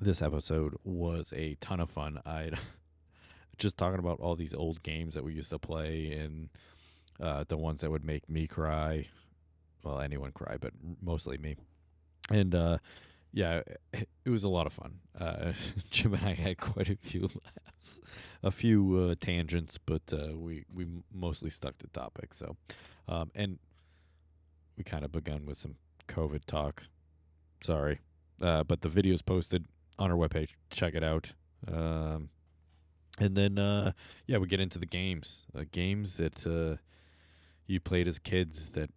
this episode was a ton of fun. I just talking about all these old games that we used to play and uh, the ones that would make me cry. Well, anyone cry, but mostly me. And uh, yeah, it, was a lot of fun. Uh, Jim and I had quite a few laughs, a few uh, tangents, but uh, we we mostly stuck to topic. So, um, and we kind of begun with some COVID talk. Sorry, uh, but the video's posted on our webpage. Check it out. Um, and then uh, yeah, we get into the games, uh, games that uh, you played as kids that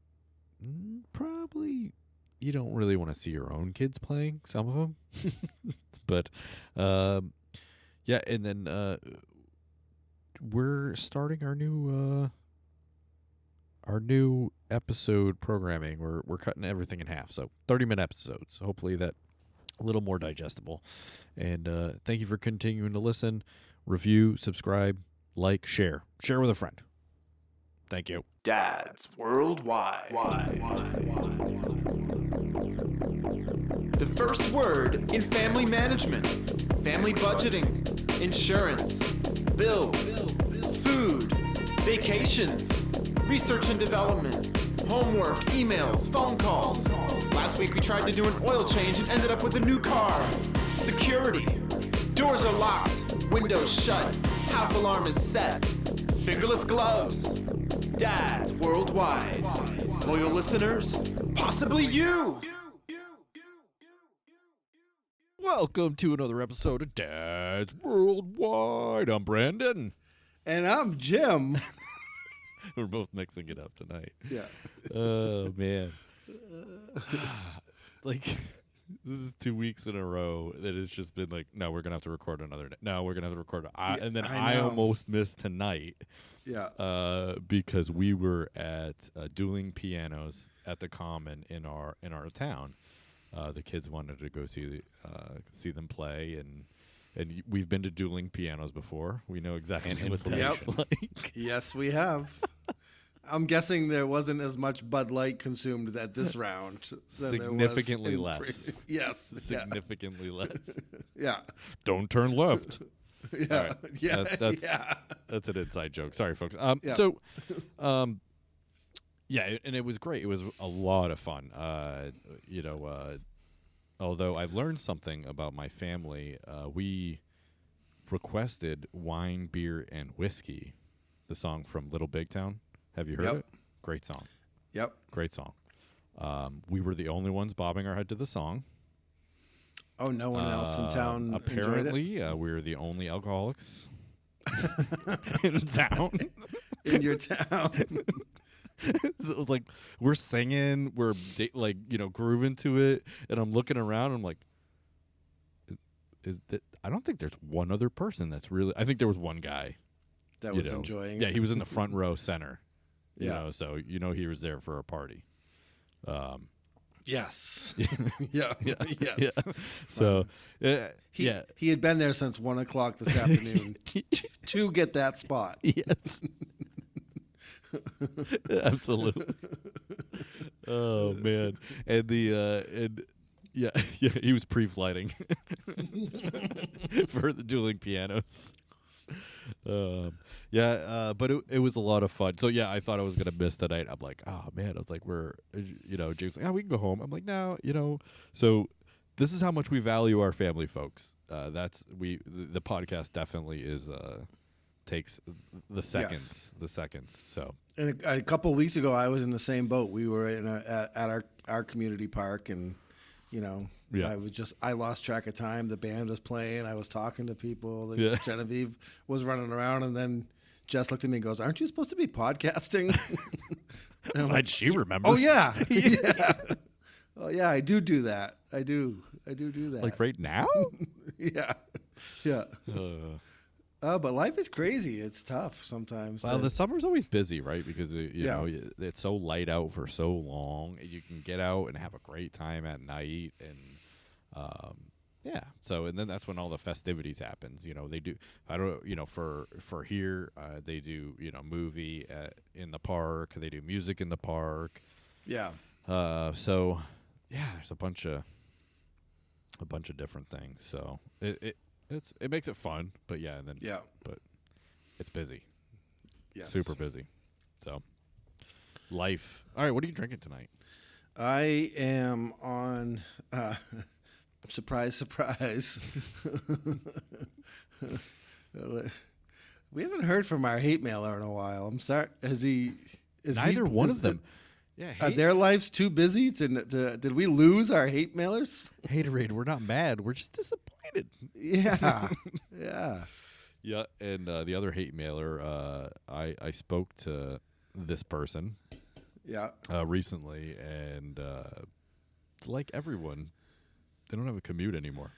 probably you don't really want to see your own kids playing some of them but um yeah and then uh we're starting our new uh our new episode programming we're we're cutting everything in half so 30 minute episodes hopefully that a little more digestible and uh thank you for continuing to listen review subscribe like share share with a friend thank you Dads Worldwide. The first word in family management, family budgeting, insurance, bills, food, vacations, research and development, homework, emails, phone calls. Last week we tried to do an oil change and ended up with a new car. Security. Doors are locked, windows shut, house alarm is set. Fingerless gloves. Dads worldwide. Loyal listeners, possibly you. welcome to another episode of dads worldwide i'm brandon And I'm Jim. We're both mixing it up tonight. yeah. Oh man. like this is two weeks in a row that it's just been like, no, we're gonna have to record another day. No, we're gonna have to record. I, Yeah, and then I I, almost missed tonight Yeah. uh, because we were at uh, dueling pianos at the Common in our in our town. Uh, the kids wanted to go see the, uh, see them play and. And we've been to dueling pianos before. We know exactly what Yep. like. Yes, we have. I'm guessing there wasn't as much Bud Light consumed at this round. than there was Significantly less. pre- yes. Yeah. Significantly less. Yeah. Don't turn left. Yeah. Right. Yeah. That's- that's- yeah. That's an inside joke. Sorry, folks. Um, Yeah. so, um, yeah, and it was great. It was a lot of fun. Uh, you know, uh, although I learned something about my family, uh, we requested wine, beer, and whiskey. The song from Little Big Town. Have you heard Yep. it? Great song. Yep. Great song. Um, we were the only ones bobbing our head to the song. Oh, no one else in Uh, town? Apparently, uh, we were the only alcoholics in town. in your town. So it was like we're singing, we're da- like you know grooving to it, and I'm looking around. I'm like, is that? I don't think there's one other person that's really. I think there was one guy. that was know. enjoying Yeah, it. he was in the front row center. You Yeah. know, so you know he was there for a party. Um, Yes. yeah. yeah, Yes. yeah. So, uh, He, yeah, he had been there since one o'clock this afternoon to get that spot. yes, absolutely. Oh man, and the uh, and yeah, yeah, he was pre-flighting for the dueling pianos. Um, yeah, uh, but it, it was a lot of fun. So yeah, I thought I was gonna miss tonight. I'm like, oh man, I was like, we're, uh, you know, James, like, oh, we can go home. I'm like, no, you know, so this is how much we value our family, folks. Uh, that's we the, the podcast definitely is uh takes the seconds, the seconds. So And a, a couple of weeks ago, I was in the same boat. We were in a, at, at our our community park, and you know, Yeah. I was just I lost track of time. The band was playing. I was talking to people. The, Yeah. Genevieve was running around, and then Jess looked at me and goes, "Aren't you supposed to be podcasting?" And like, she remembers. "Oh yeah, yeah, oh yeah, I do do that. I do, I do do that. like right now. yeah, yeah." uh, Uh, but life is crazy. It's tough sometimes. Well, to- the summer's always busy, right? Because uh, you Yeah. know it's so light out for so long. You can get out and have a great time at night, and um, yeah. So and then that's when all the festivities happens. You know, they do. I don't. You know, for for here, uh, they do. You know, movie at, in the park. They do music in the park. yeah. Uh, so yeah, there's a bunch of a bunch of different things. So it, it it's it makes it fun, but yeah, and then Yeah. But it's busy, Yes. super busy. So life. All right, what are you drinking tonight? I am on. Uh, surprise, surprise. we haven't heard from our hate mailer in a while. I'm sorry. Has he? Is he- Neither one is of them. Yeah, Are their lives too busy? To, to, did we lose our hate mailers? Haterade. We're not mad. We're just disappointed. Yeah, yeah. Yeah, and uh, the other hate mailer, uh, I I spoke to this person Yeah. uh, recently, and uh, like everyone, they don't have a commute anymore,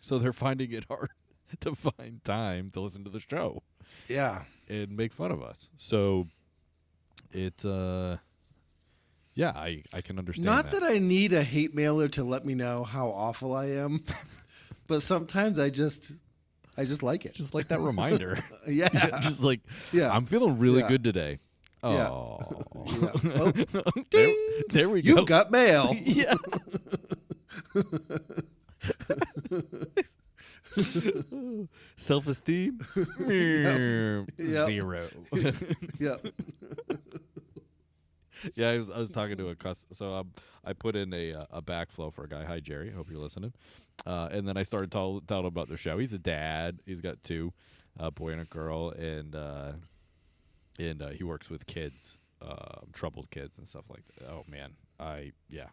so they're finding it hard to find time to listen to the show Yeah. and make fun of us. So it, uh, yeah, I I can understand. Not that I need a hate mailer to let me know how awful I am, but sometimes I just, I just like it. just like that reminder. yeah. just like Yeah. I'm feeling really Yeah. good today. Oh, Yeah. Oh, there, there we go. You've got mail. yeah. Self esteem Yep. zero. yeah. yeah, I was, I was talking to a cus so um, I put in a uh, a backflow for a guy. Hi Jerry, hope you're listening. Uh, and then I started tell, telling him about the show. He's a dad. He's got two, a boy and a girl, and uh, and uh, he works with kids, uh, troubled kids and stuff like that. Oh man, I yeah,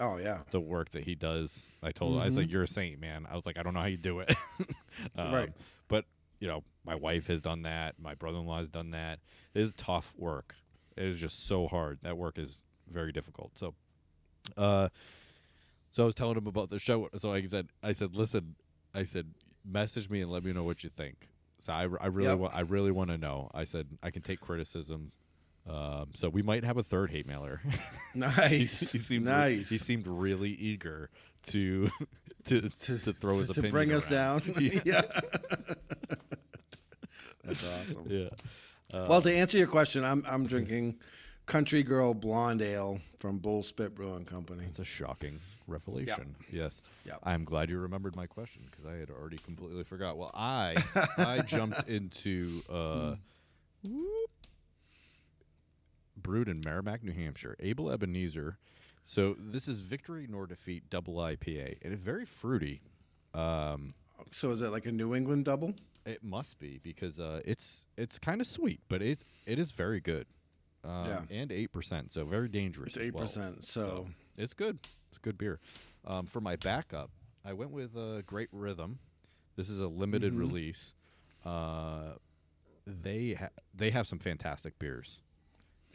Oh yeah. the work that he does. I told him, I was like, "You're a saint, man." I was like, "I don't know how you do it." um, Right. But you know, my wife has done that. My brother-in-law has done that. It is tough work. It is just so hard. That work is very difficult. So, uh, so I was telling him about the show. So I said, I said, listen, I said, message me and let me know what you think. So I, I really, Yep. wa- I really want to know. I said I can take criticism. Um, so we might have a third hate mailer. Nice. he seemed re- nice. he seemed really eager to to to, to throw his to, to opinion bring us down. yeah. yeah. That's awesome. yeah. Uh, Well, to answer your question, I'm I'm drinking Country Girl Blonde Ale from Bull Spit Brewing Company. It's a shocking revelation. Yes. Yep. I'm glad you remembered my question because I had already completely forgot. Well, I I jumped into uh, whoop, brewed in Merrimack, New Hampshire. Able Ebenezer. So this is Victory nor Defeat Double IPA, and it's very fruity. Um, So is it like a New England double? it must be because uh, it's it's kind of sweet, but it it is very good. Um, Yeah. and eight percent, so very dangerous. It's eight well. percent. So It's good. It's a good beer. Um, for my backup, I went with uh, Great Rhythm. This is a limited Mhm. release. Uh, they ha- they have some fantastic beers,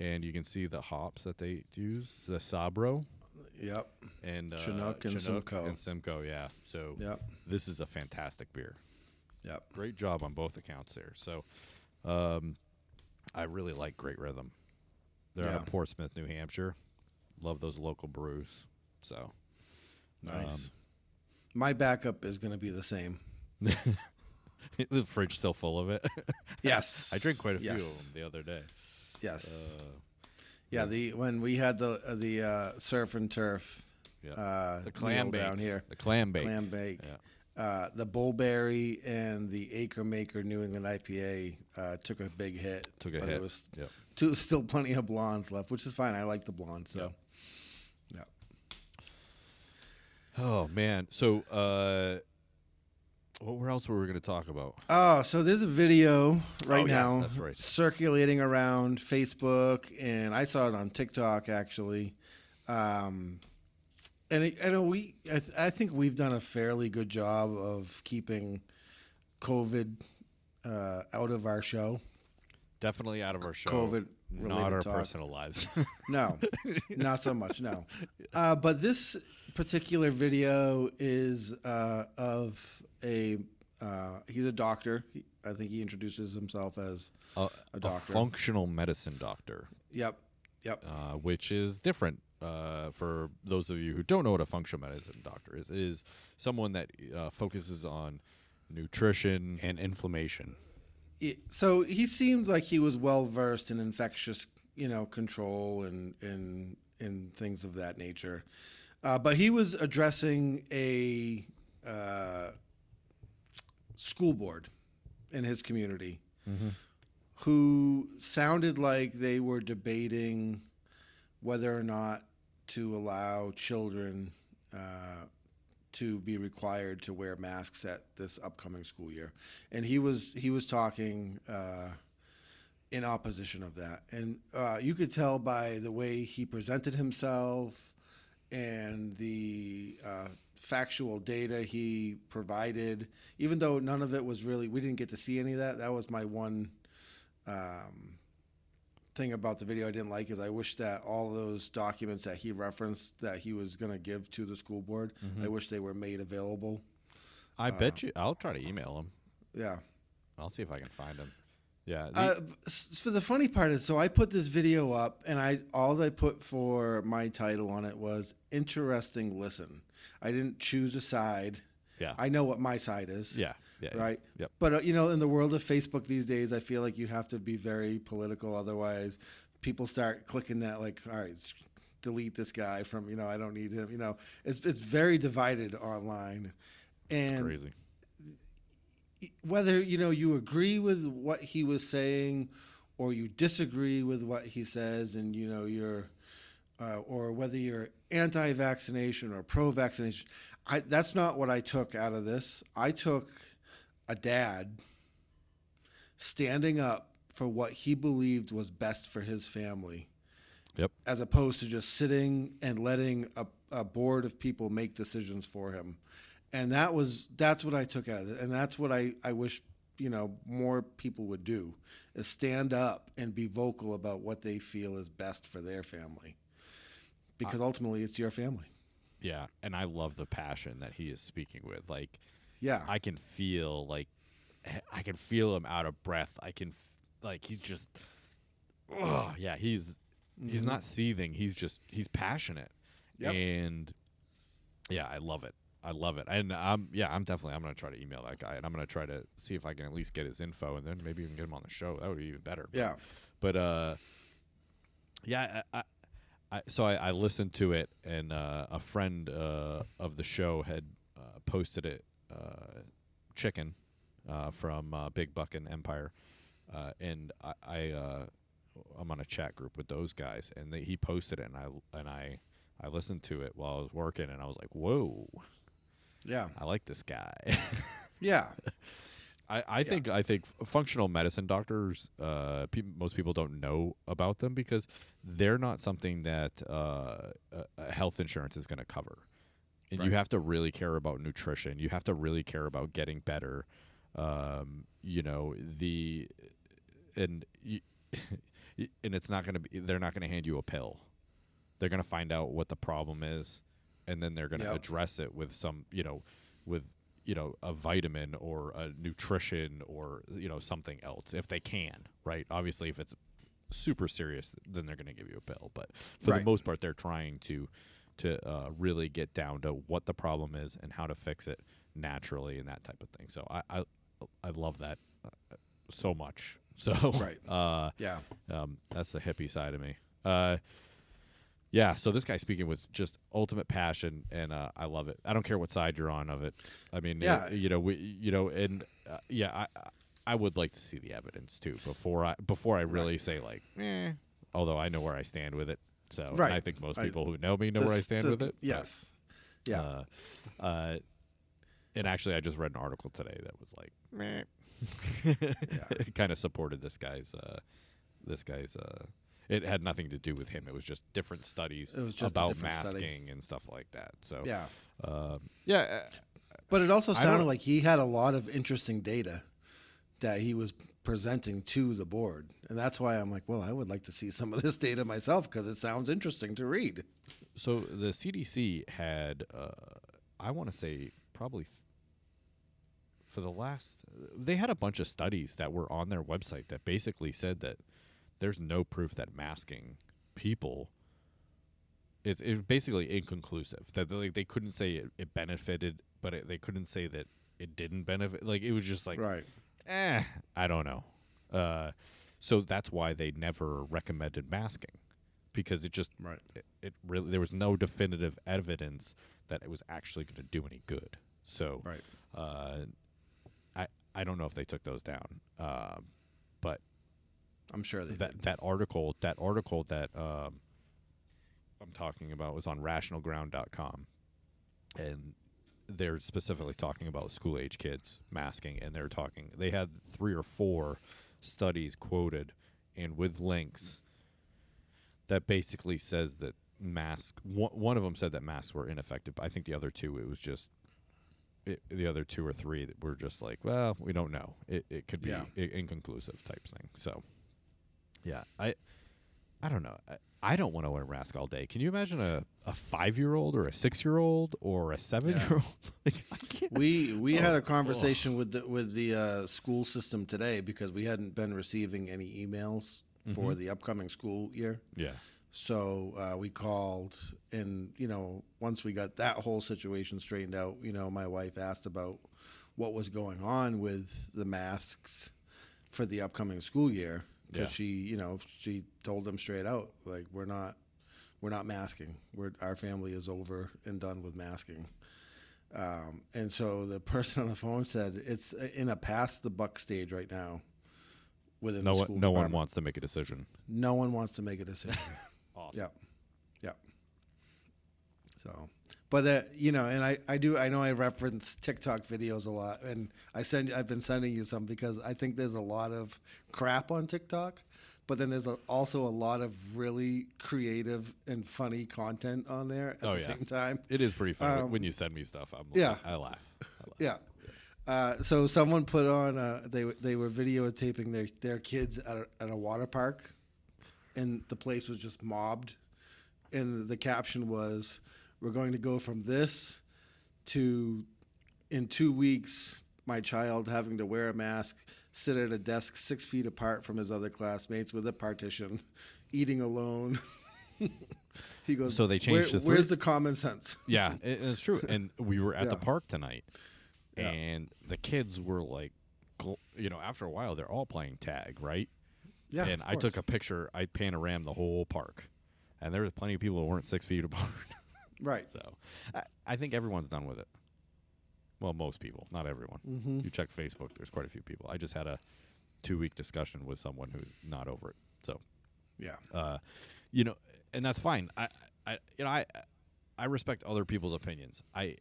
and you can see the hops that they use. The Sabro yep, and uh, Chinook and Simcoe. and Simcoe. Yeah. So yep, this is a fantastic beer. yep. Great job on both accounts there. So, um, I really like Great Rhythm. They're out of Portsmouth, New Hampshire. Love those local brews. So. Nice. My backup is going to be the same. the fridge still full of it. Yes, I drank quite a few of them the other day. Yes. Uh, yeah. The when we had the uh, the uh, surf and turf. Yeah. Uh, the clam bake down here. The clam bake. Clam bake. Yeah. Uh, the Bullberry and the Acre Maker New England IPA uh, took a big hit. Took a but hit. There was Yep. two, still plenty of blondes left, which is fine. I like the blonde. So, yeah. Oh man. So, uh, what else were we going to talk about? Oh, so there's a video right Oh, now right. circulating around Facebook, and I saw it on TikTok actually. Um, and it, I know we, I, th- I think we've done a fairly good job of keeping COVID uh, out of our show. Definitely out of our show. COVID not our talk. personal lives. No, not so much. No, uh, but this particular video is uh, of a. Uh, he's a doctor. He, I think he introduces himself as. a, A a functional medicine doctor, Yep. Yep. uh, which is different uh, for those of you who don't know what a functional medicine doctor is. Is someone that uh, focuses on nutrition and inflammation. It- so he seems like he was well versed in infectious, you know, control and and and things of that nature. Uh, but he was addressing a uh, school board in his community who sounded like they were debating whether or not to allow children uh, to be required to wear masks at this upcoming school year, and he was he was talking uh, in opposition of that, and uh, you could tell by the way he presented himself and the uh, factual data he provided, even though none of it was really we didn't get to see any of that. That was my one um, thing about the video I didn't like is I wish that all those documents that he referenced that he was going to give to the school board, I wish they were made available. I bet you. I'll try to email him. Yeah. I'll see if I can find him. Yeah. the- Uh, so the funny part is, so I put this video up, and I all I put for my title on it was "interesting listen." I didn't choose a side. yeah. I know what my side is. yeah. Yeah. yeah. Right. Yep. But uh, you know, in the world of Facebook these days, I feel like you have to be very political. Otherwise, people start clicking that like, all right, delete this guy from. You know, I don't need him. You know, it's it's very divided online, and Crazy. Whether you know you agree with what he was saying or you disagree with what he says and you know you're uh, or whether you're anti-vaccination or pro-vaccination I, that's not what i took out of this i took a dad standing up for what he believed was best for his family Yep. as opposed to just sitting and letting a, a board of people make decisions for him. And that was that's what I took out of it. And that's what I, I wish, you know, more people would do is stand up and be vocal about what they feel is best for their family. Because uh, ultimately it's your family. Yeah. And I love the passion that he is speaking with. Like, Yeah. I can feel like eh, I can feel him out of breath. I can like he's just oh, yeah, he's he's mm-hmm. not seething. He's just he's passionate. Yep. And yeah, I love it. I love it. And I'm yeah, I'm definitely I'm going to try to email that guy and I'm going to try to see if I can at least get his info and then maybe even get him on the show. That would be even better. yeah. But uh yeah, I, I, so I, I listened to it and uh, a friend uh, of the show had uh, posted it uh, chicken uh, from uh, Big Buck and Empire uh, and I, I uh, I'm on a chat group with those guys and they, he posted it and I and I I listened to it while I was working and I was like whoa Yeah. I like this guy Yeah. I, I think I think functional medicine doctors, uh, peop most people don't know about them because they're not something that uh, uh, uh, health insurance is going to cover. And you have to really care about nutrition. You have to really care about getting better. Um, you know the, and you, and it's not going to be. They're not going to hand you a pill. They're going to find out what the problem is, and then they're going to Yep. address it with some, you know, with you know a vitamin or a nutrition or you know something else if they can right obviously if it's super serious then they're going to give you a pill but for Right. the most part they're trying to to uh, really get down to what the problem is and how to fix it naturally and that type of thing so i i, I love that uh, so much so Right. uh Yeah. um, that's the hippie side of me. Uh, yeah. So this guy's speaking with just ultimate passion, and uh, I love it. I don't care what side you're on of it. I mean, it- you know, we, you know, and uh, yeah, I, I- I would like to see the evidence too before I before I really say like, eh. Although I know where I stand with it, so Right. I think most I- people who know me know where I stand this- with it. but, Yes. Yeah. Uh, uh, and actually, I just read an article today that was like, meh. it kind of supported this guy's, uh, this guy's. Uh, it had nothing to do with him. It was just different studies was just a about different study. masking and stuff like that. So yeah. um, yeah, uh, But it also sounded like he had a lot of interesting data that he was presenting to the board. And that's why I'm like, well, I would like to see some of this data myself because it sounds interesting to read. So the CDC had, uh, I want to say, probably th- for the last, they had a bunch of studies that were on their website that basically said that there's no proof that masking people is it's basically inconclusive. That they, they couldn't say it, it benefited, but it, they couldn't say that it didn't benefit. Like it was just like right. eh, I don't know. Uh, so that's why they never recommended masking. because it just Right. it, it really there was no definitive evidence that it was actually going to do any good. So Right. uh, I I don't know if they took those down, um, but I'm sure that that article that article that um, I'm talking about was on rationalground.com, and they're specifically talking about school age kids masking, and they're talking they had three or four studies quoted and with links that basically says that mask one, one of them said that masks were ineffective. I think the other two it was just it, the other two or three that were just like, well, we don't know. It it could be Yeah. inconclusive type thing. So, yeah, I I don't know. I, I don't want to wear a mask all day. Can you imagine a, a five year old or a six year old or a seven year old? like, I can't. We we Oh, had oh. a conversation with the with the uh, school system today because we hadn't been receiving any emails for Mhm. the upcoming school year. Yeah. So uh, we called, and you know, once we got that whole situation straightened out, you know, my wife asked about what was going on with the masks for the upcoming school year because Yeah. she, you know, she told them straight out, like, we're not, we're not masking. We're our family is over and done with masking. Um, and so the person on the phone said it's in a pass the buck stage right now. Within No the one, no one wants to make a decision. No one wants to make a decision. Awesome. Yep. Yep. So, but uh, you know, and I, I do, I know I reference TikTok videos a lot, and I send, I've been sending you some because I think there's a lot of crap on TikTok, but then there's a, also a lot of really creative and funny content on there at Oh, the yeah. same time. It is pretty funny Um, when you send me stuff. I'm yeah. I laugh. I laugh. Yeah. Uh, so someone put on uh, they were- they were videotaping their their kids at a, at a water park, and the place was just mobbed, and the caption was, "We're going to go from this to in two weeks, my child having to wear a mask, sit at a desk six feet apart from his other classmates with a partition, eating alone." he goes, So they changed "Where- to Where's the common sense?" Yeah, it, it's true. And we were at the park tonight, Yeah. and the kids were like, you know, after a while, they're all playing tag, right? Yeah, and I took a picture. I panorammed the whole park, and there was plenty of people who weren't six feet apart. Right. so I, I think everyone's done with it. Well, most people, not everyone. Mm-hmm. You check Facebook, there's quite a few people. I just had a two week discussion with someone who's not over it. So, Yeah. uh, you know, and that's fine. I, I, you know, I, I respect other people's opinions. I,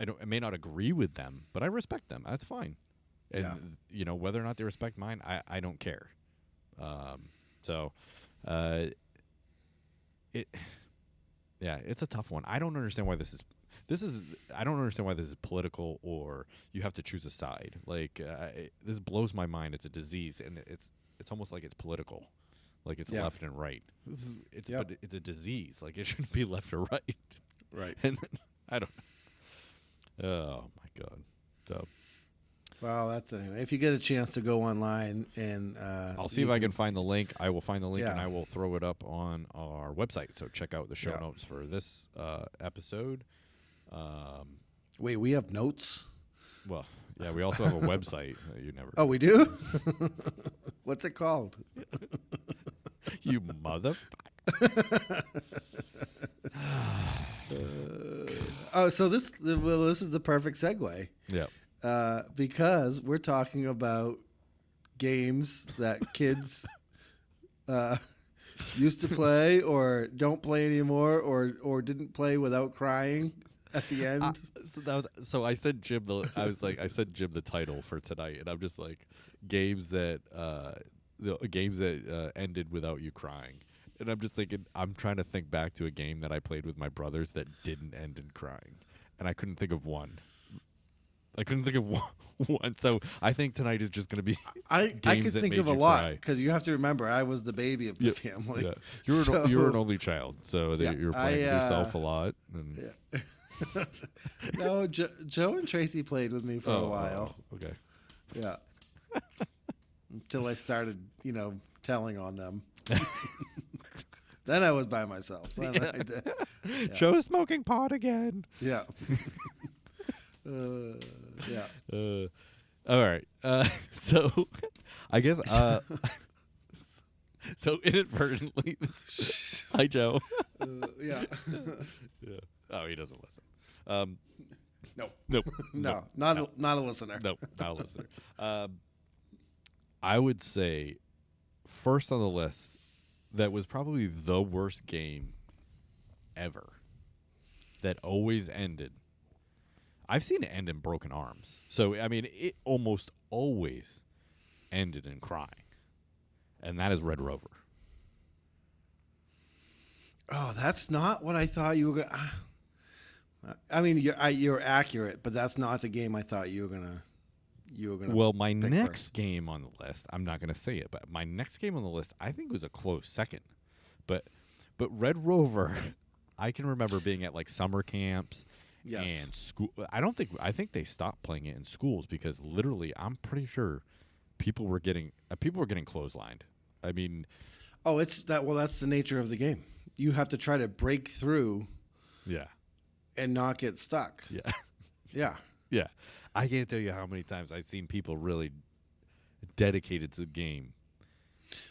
I don't, I may not agree with them, but I respect them. That's fine. And Yeah. you know, whether or not they respect mine, I, I don't care. Um, so, uh, it, yeah, it's a tough one. I don't understand why this is. This is I don't understand why this is political or you have to choose a side. Like uh, it, this blows my mind. It's a disease and it's it's almost like it's political, like it's Yeah. left and right. This is it's Yep. but it's a disease. Like it shouldn't be left or right. Right. And then, I don't. Oh my god. So Well, that's anyway. If you get a chance to go online and uh, I'll see if I can find the link. I will find the link and I will throw it up on our website. So check out the show Yeah. notes for this uh, episode. Um, Wait, we have notes. well, yeah, we also have a website. that you never. Oh, we do. What's it called? you mother. Oh, so this well, this is the perfect segue Yeah. Uh, because we're talking about games that kids uh, used to play or don't play anymore or or didn't play without crying at the end. Uh, so that was so I said Jim the I was like I said Jim the title for tonight and I'm just like games that uh the games that uh, ended without you crying. And I'm just thinking I'm trying to think back to a game that I played with my brothers that didn't end in crying. And I couldn't think of one. I couldn't think of one. one. So I think tonight is just going to be I, I could think of a lot because you have to remember I was the baby of the Yeah, family. yeah. You're an, you're an only child, so Yeah, you're I, playing with yourself uh, a lot. And Yeah. no, jo- Joe and Tracy played with me for Oh, a while. oh, okay. Yeah. Until I started, you know, telling on them. then I was by myself. Then I did- Joe's smoking pot again. yeah. Uh, yeah. Uh, all right. Uh, so, I guess. Uh, so inadvertently, Hi, Joe. Uh, yeah. yeah. Oh, he doesn't listen. Um, no. nope. No, not A, not a listener. Nope. Not a listener. Um, I would say first on the list that was probably the worst game ever that always ended. I've seen it end in broken arms. So, I mean, it almost always ended in crying. And that is Red Rover. Oh, that's not what I thought you were gonna. Ah. I mean, you're I, you're accurate, but that's not the game I thought you were gonna. You were gonna. Well, my next first. game on the list, I'm not going to say it, but my next game on the list, I think was a close second. But but Red Rover, I can remember being at like summer camps Yes. and school. I don't think I think they stopped playing it in schools because literally, I'm pretty sure people were getting uh, people were getting clotheslined. I mean, Oh, it's that. Well, that's the nature of the game. You have to try to break through yeah, and not get stuck. yeah, Yeah. yeah. I can't tell you how many times I've seen people really dedicated to the game.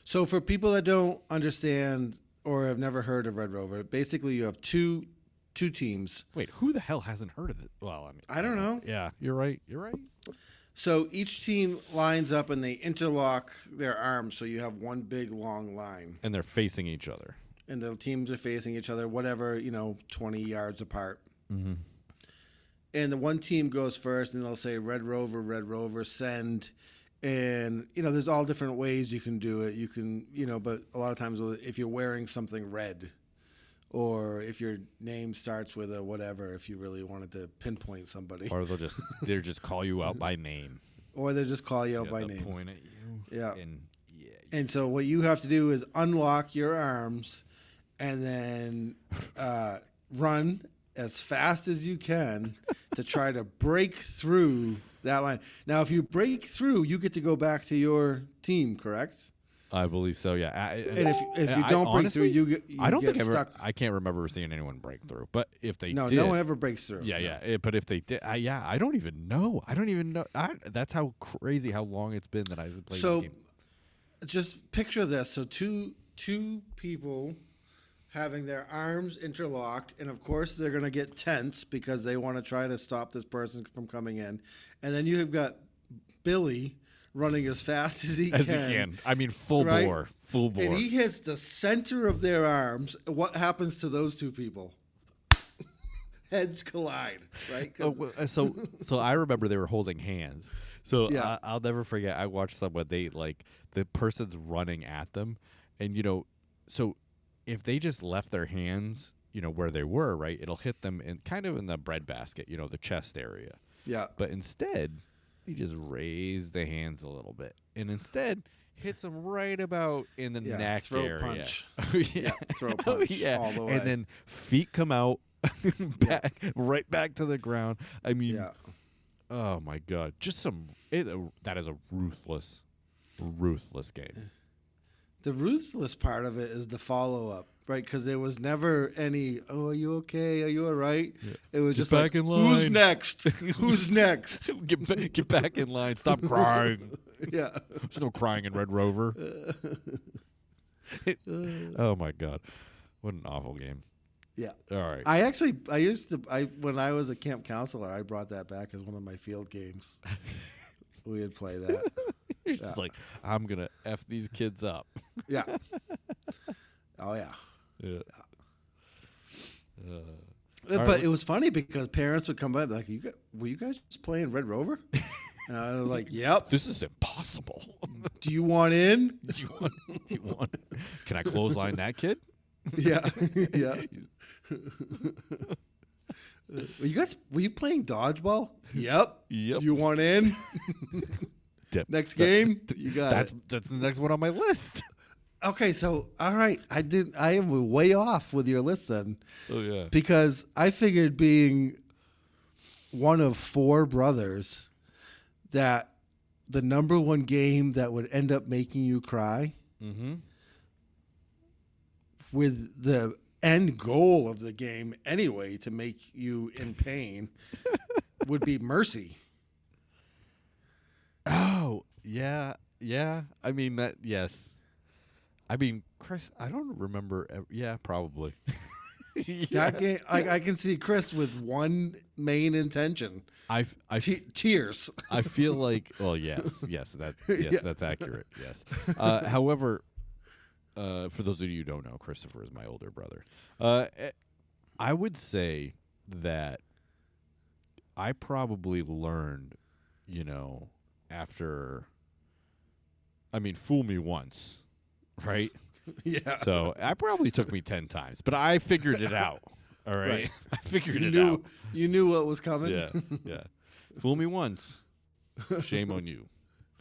So for people that don't understand or have never heard of Red Rover, basically you have two two teams. Wait, who the hell hasn't heard of it? Well, I mean, I don't know. Yeah, you're right. You're right. So each team lines up and they interlock their arms, so you have one big long line, And they're facing each other. and the teams are facing each other, whatever you know, twenty yards apart. Mm-hmm. and the one team goes first and they'll say red rover red rover send and you know there's all different ways you can do it you can you know but a lot of times if you're wearing something red or if your name starts with a whatever if you really wanted to pinpoint somebody Or they'll just they'll just call you out by name. or they'll just call you out Yeah, by name Point at you. Yeah. And yeah. and so what you have to do is unlock your arms and then uh, run as fast as you can to try to break through that line. Now, if you break through, you get to go back to your team, correct? I believe so. Yeah. I, And if if you I- don't break honestly, through, you get you I don't get think ever. I can't remember seeing anyone break through. But if they no, did, no one ever breaks through. Yeah, No. yeah. eh, but if they did, I, yeah, I don't even know. I don't even know. I, that's how crazy how long it's been that I've played. So, this game. just picture this: so two two people having their arms interlocked, and of course they're going to get tense because they want to try to stop this person from coming in, and then you have got Billy running as fast as he as can. you can. I mean, full right? bore, full bore. And he hits the center of their arms. What happens to those two people? Heads collide, right? Oh, uh, so so I remember they were holding hands. So Yeah. I, I'll never forget. I watched someone they like the person's running at them, and you know, so if they just left their hands, you know, where they were, right, it'll hit them in kind of in the bread basket, you know, the chest area. yeah. But instead, he just raised the hands a little bit, and instead hits him right about in the Yeah, neck throat area. punch. Oh, yeah. Yeah, throat Oh, punch yeah. all the way. And then feet come out back right back to the ground. I mean, Yeah. oh my god, just some. It, uh, that is a ruthless, ruthless game. The ruthless part of it is the follow up, right? Because there was never any, oh, are you okay? Are you all right? It was Get just back like, who's next? who's next? get back, get back in line. Stop crying. yeah. There's no crying in Red Rover. It- oh my god, what an awful game. Yeah. All right. I actually, I used to, I when I was a camp counselor, I brought that back as one of my field games. we would play that. You're just like, I'm gonna f these kids up. Yeah. Oh yeah. Yeah. Uh, Uh, but what- it was funny because parents would come by and be like, "You got, were you guys just playing Red Rover?" and I was like, "Yep." this is impossible. Do you want in? Do you want? do you want? Can I clothesline that kid? yeah, yeah. were you guys were you playing dodgeball? Yep. Yep. Do you want in? Dip. Next game, you got That's it. that's the next one on my list. Okay, so all right, I did. I am way off with your list then, Oh yeah. because I figured being one of four brothers, that the number one game that would end up making you cry Mm-hmm. with the end goal of the game anyway to make you in pain would be mercy. Yeah, yeah. I mean that. Yes. I mean, Chris, I don't remember. ev- yeah, probably. That game, I, I can see Chris with one main intention: I I te- tears. I feel like, well, yes, yes, that yes, Yeah. that's accurate. Yes. Uh, however, uh, for those of you who don't know, Christopher is my older brother. Uh, eh, I would say that I probably learned, you know, after. I mean, fool me once, right? yeah. So I probably took me ten times, but I figured it out. All right, Right. I figured you it knew out. you knew what was coming. Yeah, yeah. Fool me once, shame on you.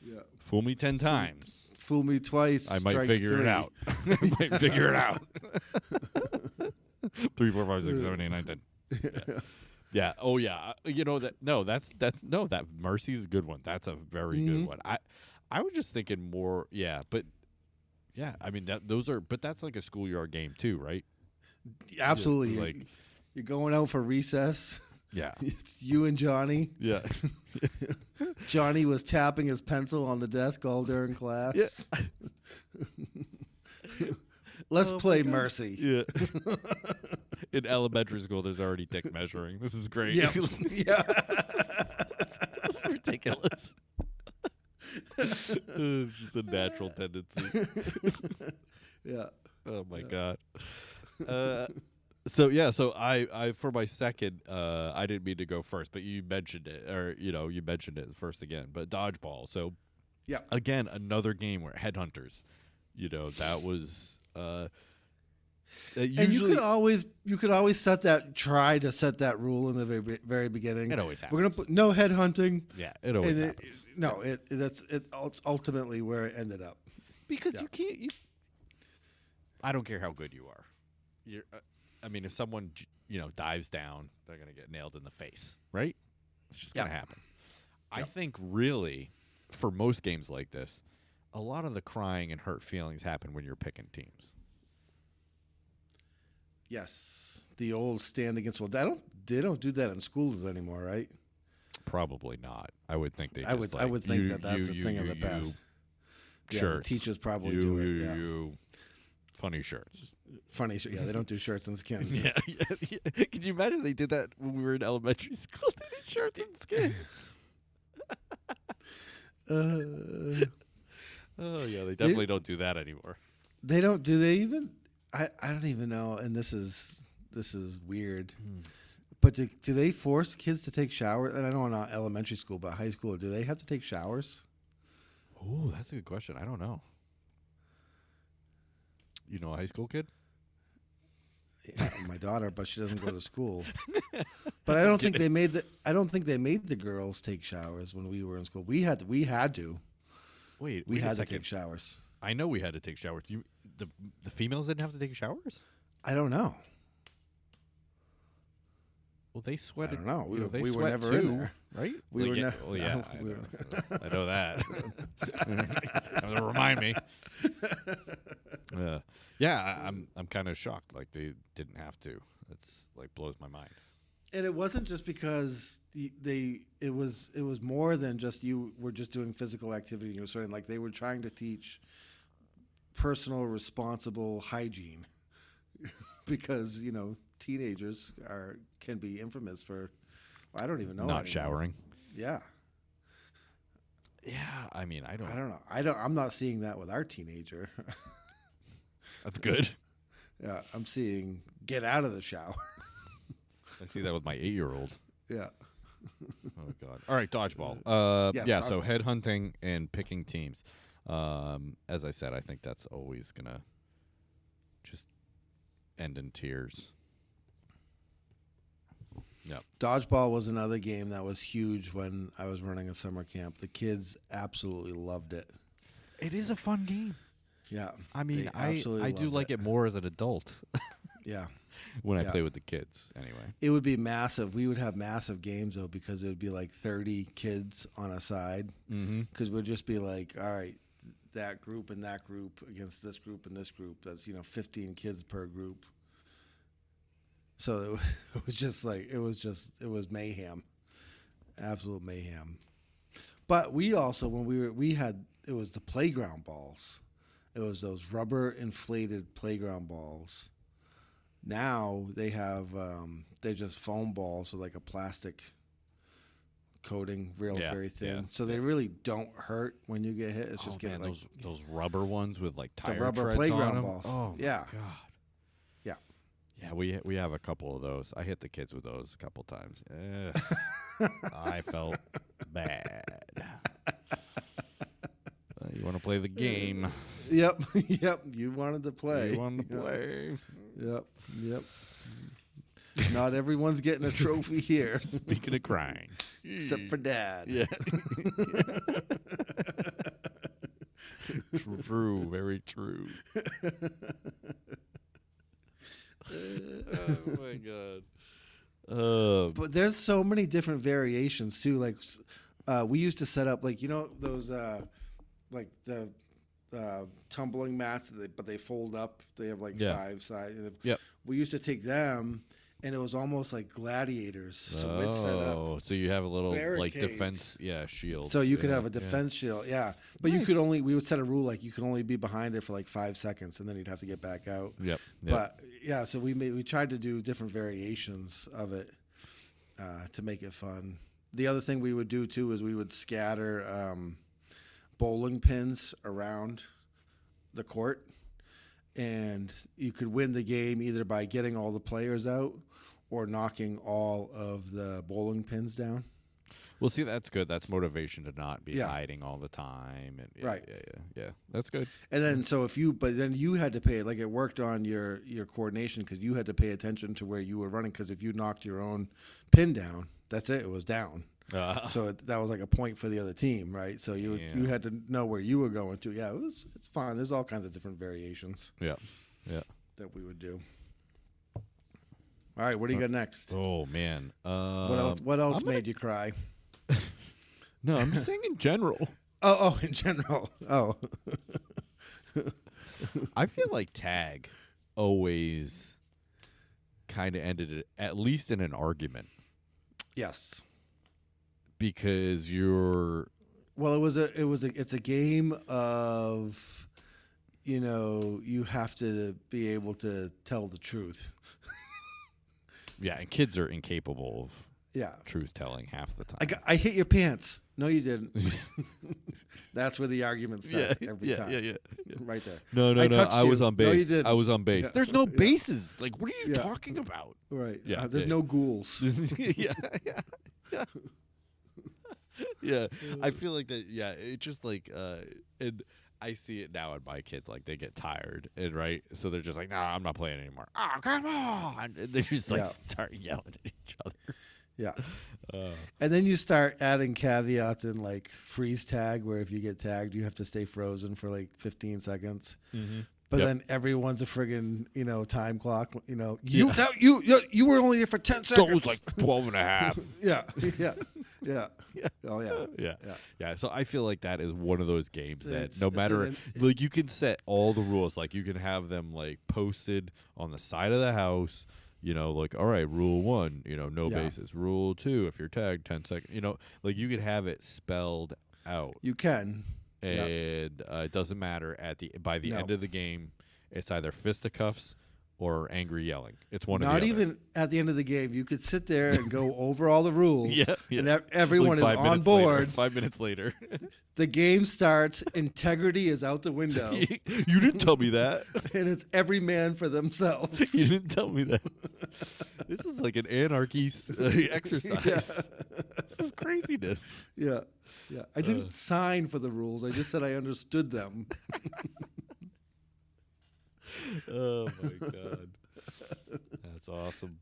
Yeah. Fool me ten times, Fool me twice. I might figure three. it out. I might figure it out. Three, four, five, six, seven, eight, nine, ten. Yeah. yeah. Oh yeah. Uh, You know that? No, that's that's no. That Mercy's a good one. That's a very Mhm. good one. I I was just thinking more. Yeah, but yeah. I mean that those are. But that's like a schoolyard game too, right? Absolutely. You're- like- you're going out for recess. Yeah. It's you and Johnny. Yeah. Johnny was tapping his pencil on the desk all during class. Yeah. Let's Oh play Mercy. Yeah. In elementary school, there's already dick measuring. This is great. Yeah. yeah. It's ridiculous. it's just a natural tendency. yeah. Oh my god. Uh, so yeah, so I, I for my second, uh, I didn't mean to go first, but you mentioned it, or you know, you mentioned it first again. But dodgeball. So Yeah. again, another game where headhunters. You know, that was. Uh, uh, And you could always you could always set that try to set that rule in the very very beginning. it always happens. We're gonna put no head hunting. yeah, it always And it, happens. no, it that's it. It's ultimately where it ended up. because Yeah. you can't. You, I don't care how good you are. You're, uh, I mean, if someone you know dives down, they're gonna get nailed in the face, right? It's just gonna Yeah. happen. I think really, for most games like this, a lot of the crying and hurt feelings happen when you're picking teams. Yes, the old stand against. Well, I don't. They don't do that in schools anymore, right? Probably not. I would think they. I would. I would think you- that that's you- a you- thing of the past. Yeah, the teachers probably do it, yeah. funny shirts. Funny. shit. Yeah, they don't do shirts and skins. yeah, yeah, yeah. Can you imagine they did that when we were in elementary school? They did shirts and skins. Uh, Oh yeah, they definitely don't do that anymore. they don't. Do they even? I. I don't even know. And this is this is weird. Hmm. But do, do they force kids to take showers? And I know not know uh, elementary school, but high school. Do they have to take showers? Oh, that's a good question. I don't know. You know, a high school kid? Yeah, my daughter, but she doesn't go to school. But I don't think they made the. I don't think they made the girls take showers when we were in school. We had to, we had to. Wait, We wait had to take showers. I know we had to take showers. You, the the females didn't have to take showers. I don't know. Well, they sweated. I don't know. We, you were, we were never too, in there. right? We Well, were yeah, ne- well, yeah, I, we know, were- I know that. To remind me. Uh, yeah, I, I'm I'm kind of shocked. Like they didn't have to. It's like blows my mind. And it wasn't just because they. It was. It was more than just you were just doing physical activity. and You were sort of like they were trying to teach personal, responsible hygiene, because you know teenagers are can be infamous for. I don't even know. Not anymore. showering. Yeah, Yeah, I mean, I don't. I don't know. I don't. I'm not seeing that with our teenager. That's good. yeah, I'm seeing get out of the shower. I see that with my eight-year-old. yeah. Oh God! All right, dodgeball. Uh, Yes, yeah. So dodgeball. head hunting and picking teams. Um, as I said, I think that's always gonna just end in tears. Yep. Dodgeball was another game that was huge when I was running a summer camp. The kids absolutely loved it. It is a fun game. Yeah. I mean, I I do loved like it. more as an adult Yeah. when I Yeah. play with the kids. Anyway. It would be massive. We would have massive games though because it would be like 30 kids on a side Mm-hmm. because we'd just be like, all right, that group and that group against this group and this group. That's, you know, 15 kids per group. So it was, just like, it was just, it was mayhem. Absolute mayhem. But we also, when we were, we had, it was the playground balls. it was those rubber inflated playground balls. Now they have um, they're just foam balls with like a plastic coating, real Yeah, very thin. yeah, so they really don't hurt when you get hit. It's just oh, getting like those those rubber ones with like the tire rubber treads playground balls. Oh Yeah. god. Yeah. Yeah, we we have a couple of those. I hit the kids with those a couple times. Ugh. I felt bad. Uh, you want to play the game? Yep, yep. You wanted to play. You want to Yep, play? Yep, yep. Not everyone's getting a trophy here, Speaking of crying, except for Dad. yeah, true, very true. oh my god. Uh, But there's so many different variations too. Like uh, we used to set up like you know those uh, like the uh, tumbling mats, that they, but they fold up. They have like Yeah. five sides. Yep. We used to take them, and it was almost like gladiators. So we'd set up. oh, so you have a little like defense, yeah, shield. So you could have a yeah. defense shield, yeah. But you could only we would set a rule like you could only be behind it for like five seconds, and then you'd have to get back out. Yep. yep. But yeah, so we made we tried to do different variations of it uh, to make it fun. The other thing we would do too is we would scatter um, bowling pins around the court, and you could win the game either by getting all the players out or knocking all of the bowling pins down. Well, see, that's good. That's motivation to not be Yeah. hiding all the time. And yeah, Right. Yeah, yeah, yeah. That's good. And then so if you but then you had to pay like it worked on your your coordination because you had to pay attention to where you were running because if you knocked your own pin down, that's it. It was down. Uh, So it, that was like a point for the other team, right? So you you had to know where you were going to. Yeah, it was it's fun. There's all kinds of different variations yeah. Yeah. that we would do. All right, what do you got next? Oh man. Um, what else? What else I'm gonna- made you cry? No, I'm just saying in general. Oh, oh, in general. Oh, I feel like tag always kind of ended it at least in an argument yes. Because you're Well, it was a it was a it's a game of you know, you have to be able to tell the truth. yeah, and kids are incapable of Yeah. truth telling half the time. I got, I hit your pants. No, you didn't. That's where the argument yeah, starts every yeah, time. yeah, yeah, yeah. Right there. No, no, I no. I was on No, base. you didn't. I was on base. Yeah. There's no Yeah. bases. Like, what are you Yeah. talking about? Right. Yeah, Uh, there's yeah. no ghouls. yeah, yeah, yeah. I feel like that. Yeah, it just like, uh, and I see it now in my kids. Like they get tired, and right, so they're just like, "Nah, I'm not playing anymore." Oh, come on! And they just like Yeah. start yelling at each other. Yeah. Uh, And then you start adding caveats in like freeze tag, where if you get tagged, you have to stay frozen for like 15 seconds. But Yep. then everyone's a friggin' you know time clock. You know you Yeah. that, you, you you were only there for 10 that seconds. was like 12 and a half. yeah, yeah, yeah, Yeah. Oh yeah. yeah. Yeah. Yeah. So I feel like that is one of those games that no matter an- like you can set all the rules. Like you can have them like posted on the side of the house. You know, like all right, rule one. You know, no Yeah. bases. Rule two, if you're tagged, 10 seconds. You know, like you could have it spelled out, You can. And uh, it doesn't matter at the by the No. end of the game. It's either fisticuffs or angry yelling. It's one of Not even at the end of the game. You could sit there and go over all the rules. Yeah, yeah. And ev- Like everyone is on minutes later- board. five minutes later, The game starts. Integrity is out the window, you didn't tell me that. and it's every man for themselves. you didn't tell me that. this is like an anarchy uh, exercise. Yeah. This is craziness. Yeah. Yeah. I didn't Uh. sign for the rules. I just said I understood them. Oh my god, that's awesome.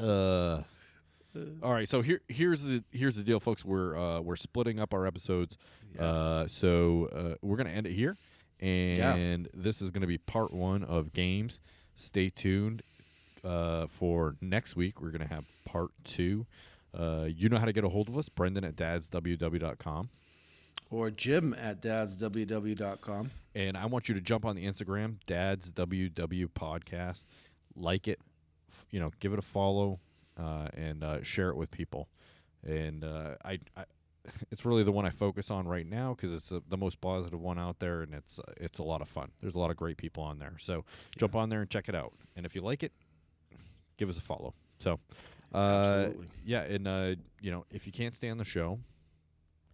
Uh, all right. So here, here's the here's the deal, folks. We're uh, we're splitting up our episodes. Yes. Uh, so uh, we're gonna end it here, and this is gonna be part one of games. Stay tuned uh, for next week. We're gonna have part two. Uh, you know how to get a hold of us, Brendan at dadsww.com. Or Jim at dadsww.com. And I want you to jump on the Instagram, dadsww Podcast, like it, f- you know, give it a follow, uh, and uh, share it with people. And uh, I, I, it's really the one I focus on right now because it's uh the most positive one out there, and it's uh, it's a lot of fun. There's a lot of great people on there, so jump on there and check it out. And if you like it, give us a follow. So, uh, Absolutely. yeah, and uh, you know, if you can't stay on the show,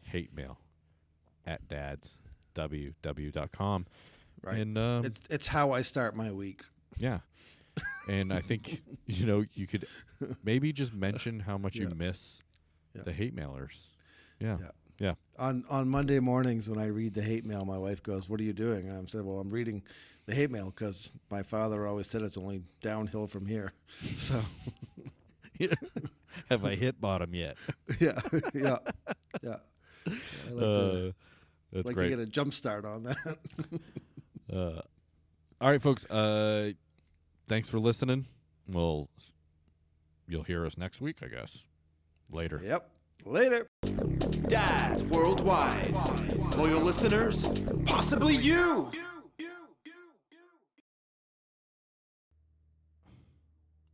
hate mail at dadsww.com. Right. And um, It's it's how I start my week. yeah. and I think you know you could maybe just mention how much you miss Yeah. the hate mailers. Yeah. Yeah. Yeah. On on Monday mornings when I read the hate mail, my wife goes, "What are you doing?" And I said, "Well, I'm reading the hate mail because my father always said it's only downhill from here." So Have I hit bottom yet? yeah, yeah, yeah. I like, to, Uh, that's like great. to get a jump start on that. Uh, all right, folks. Uh, thanks for listening. Well, you'll hear us next week, I guess. Later. yep. Later. Dads worldwide. Loyal listeners, possibly you.